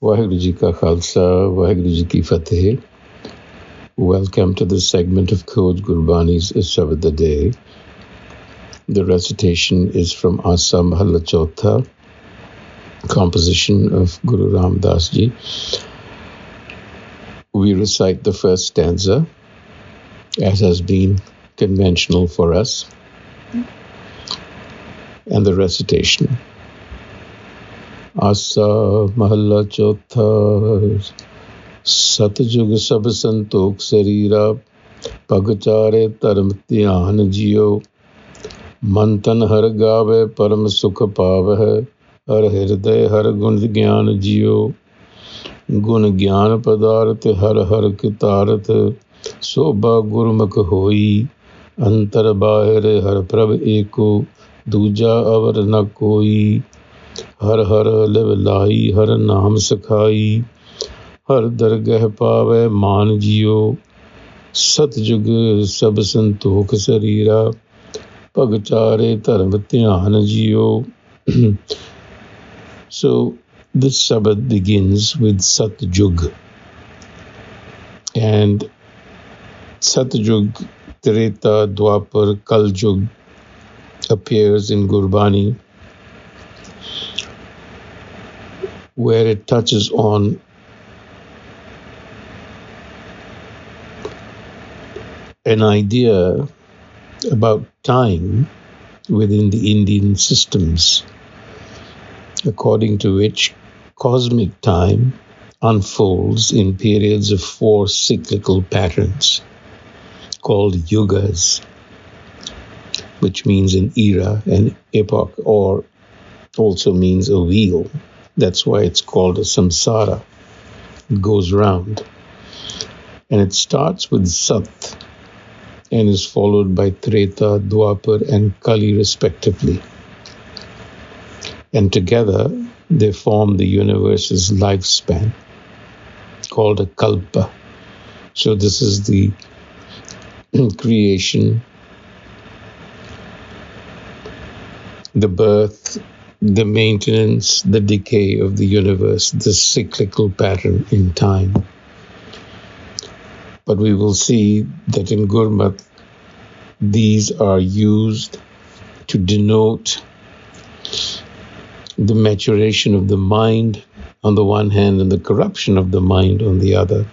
Waheguru Ji Ki Fateh. Welcome to this segment of Code Gurbani's Shabad the Day. The recitation is from Asa Mahalla composition of Guru Ram Das Ji. We recite the first stanza, as has been conventional for us, and the recitation. ਆਸਾ ਮਹੱਲਾ ਚੌਥਾ ਸਤਜੁਗ ਸਭ ਸੰਤੋਖ ਸਰੀਰਾ ਪਗਚਾਰੇ ਧਰਮ ਧਿਆਨ ਜਿਉ। ਮਨ ਤਨ ਹਰ ਗਾਵੇ, ਪਰਮ ਸੁਖ ਪਾਵਹਿ, ਹਰ ਹਿਰਦੇ ਹਰ ਗੁਣ ਗਿਆਨ ਜਿਉ। ਗੁਣ ਗਿਆਨ ਪਦਾਰਥ ਹਰ ਹਰ ਕਿਤਾਰਥ ਸੋਭਾ ਗੁਰਮੁਖ ਹੋਈ। ਅੰਤਰ ਬਾਹਰ ਹਰ ਪ੍ਰਭ ਏਕੋ, ਦੂਜਾ ਅਵਰ ਨ ਕੋਈ। ਹਰ ਹਰ ਲਿਵ ਲਾਈ ਹਰ ਨਾਮ ਸਖਾਈ ਹਰ ਦਰਗਹਿ ਪਾਵੇ ਮਾਨ ਜਿਉ ਸਤਜੁਗ ਸਭ ਸੰਤੋਖ ਸਰੀਰਾ ਭਗ ਚਾਰੇ ਧਰਮ ਧਿਆਨ ਜਿਉ so this Sabbath begins with Satjug and Satjug Treta Dwapar Kaljug appears in Gurbani where it touches on an idea about time within the Indian systems, according to which cosmic time unfolds in periods of four cyclical patterns called yugas, which means an era, an epoch, or also means a wheel. That's why it's called a samsara. It goes round. And it starts with Sat and is followed by Treta, Dwapar, and Kali, respectively. And together they form the universe's lifespan, called a kalpa. So this is the creation, the birth, the maintenance, the decay of the universe, the cyclical pattern in time. But we will see that in Gurmat, these are used to denote the maturation of the mind on the one hand and the corruption of the mind on the other.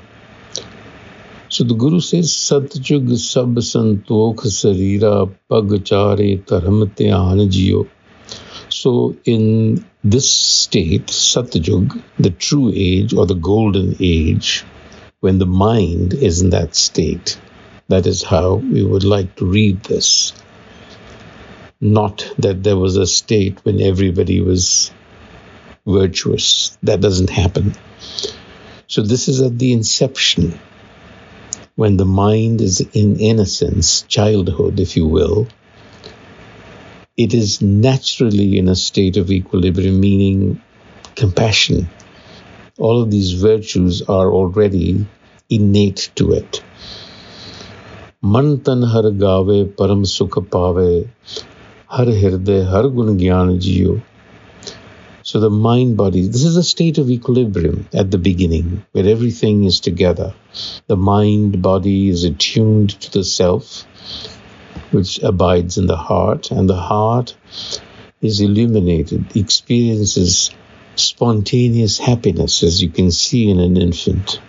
So the Guru says, Satjug sab santokh sarira pagchare dharm dhyan jiyo. So, in this state, Satyajug, the true age or the golden age, when the mind is in that state, that is how we would like to read this. Not that there was a state when everybody was virtuous. That doesn't happen. So, this is at the inception, when the mind is in innocence, childhood, if you will, it is naturally in a state of equilibrium, meaning compassion. All of these virtues are already innate to it. Tan har gave param sukha pave, har hirde har gun gyan jiyo. So the mind body, this is a state of equilibrium at the beginning, where everything is together. The mind body is attuned to the self, which abides in the heart, and the heart is illuminated, experiences spontaneous happiness, as you can see in an infant.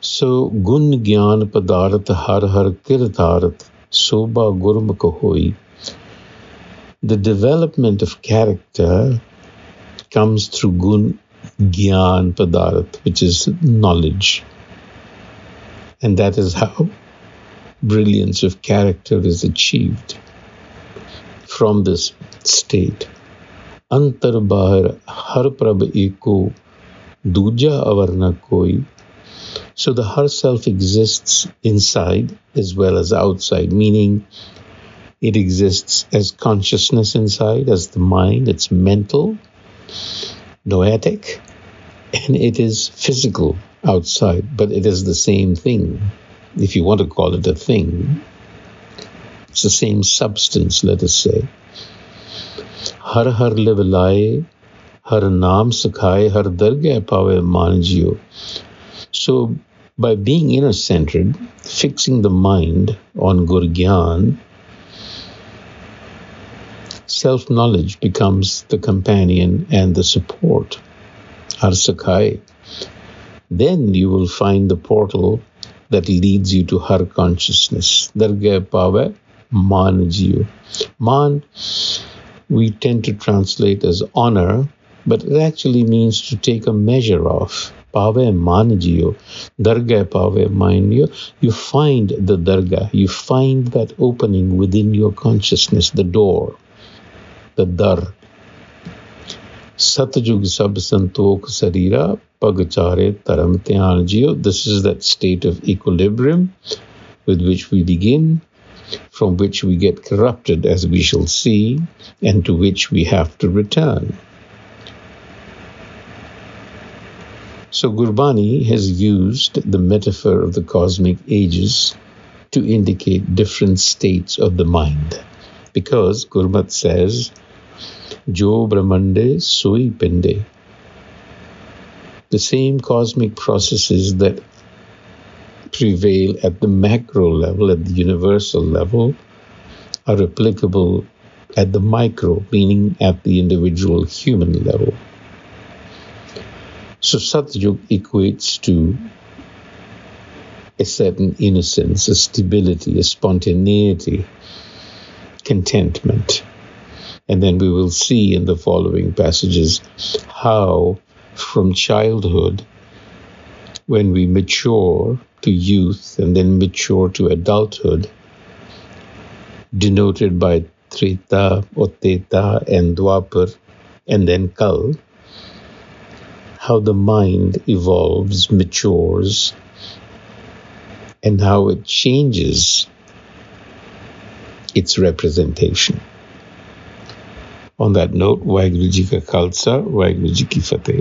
So, gun gyan padarth har har kirtarth soba gurmukh. The development of character comes through gun gyan padarth, which is knowledge. And that is how brilliance of character is achieved from this state. Antar bahar har prab eko duja avarna koi. So the har self exists inside as well as outside, meaning it exists as consciousness inside, as the mind, it's mental, noetic, and it is physical outside, but it is the same thing. If you want to call it a thing, it's the same substance, let us say. Har har livalai, Har naam sikhaye, har dargah pave manjiyo. So, by being inner centered, fixing the mind on Gurgyan, self knowledge becomes the companion and the support. Har Sakai. Then you will find the portal that leads you to her consciousness. Dargah Pave Manjiyo. Man, we tend to translate as honor, but it actually means to take a measure of. Pave Manjiyo, Dargah Pave Manjiyo, you find the Dargah, you find that opening within your consciousness, the door, the Dar. Satyug Sab Santok Sarira Pagachare Taram This is that state of equilibrium with which we begin, from which we get corrupted, as we shall see, and to which we have to return. So Gurbani has used the metaphor of the cosmic ages to indicate different states of the mind. Because Gurmat says, Jo Brahmande Sui Pinde. The same cosmic processes that prevail at the macro level, at the universal level, are applicable at the micro, meaning at the individual human level. So Satyug equates to a certain innocence, a stability, a spontaneity, contentment. And then we will see in the following passages how from childhood, when we mature to youth and then mature to adulthood, denoted by Trita, Oteta, and Dwapar, and then Kal, how the mind evolves, matures, and how it changes its representation. On that note, Waheguru Ji Ka Khalsa, Ki Fateh.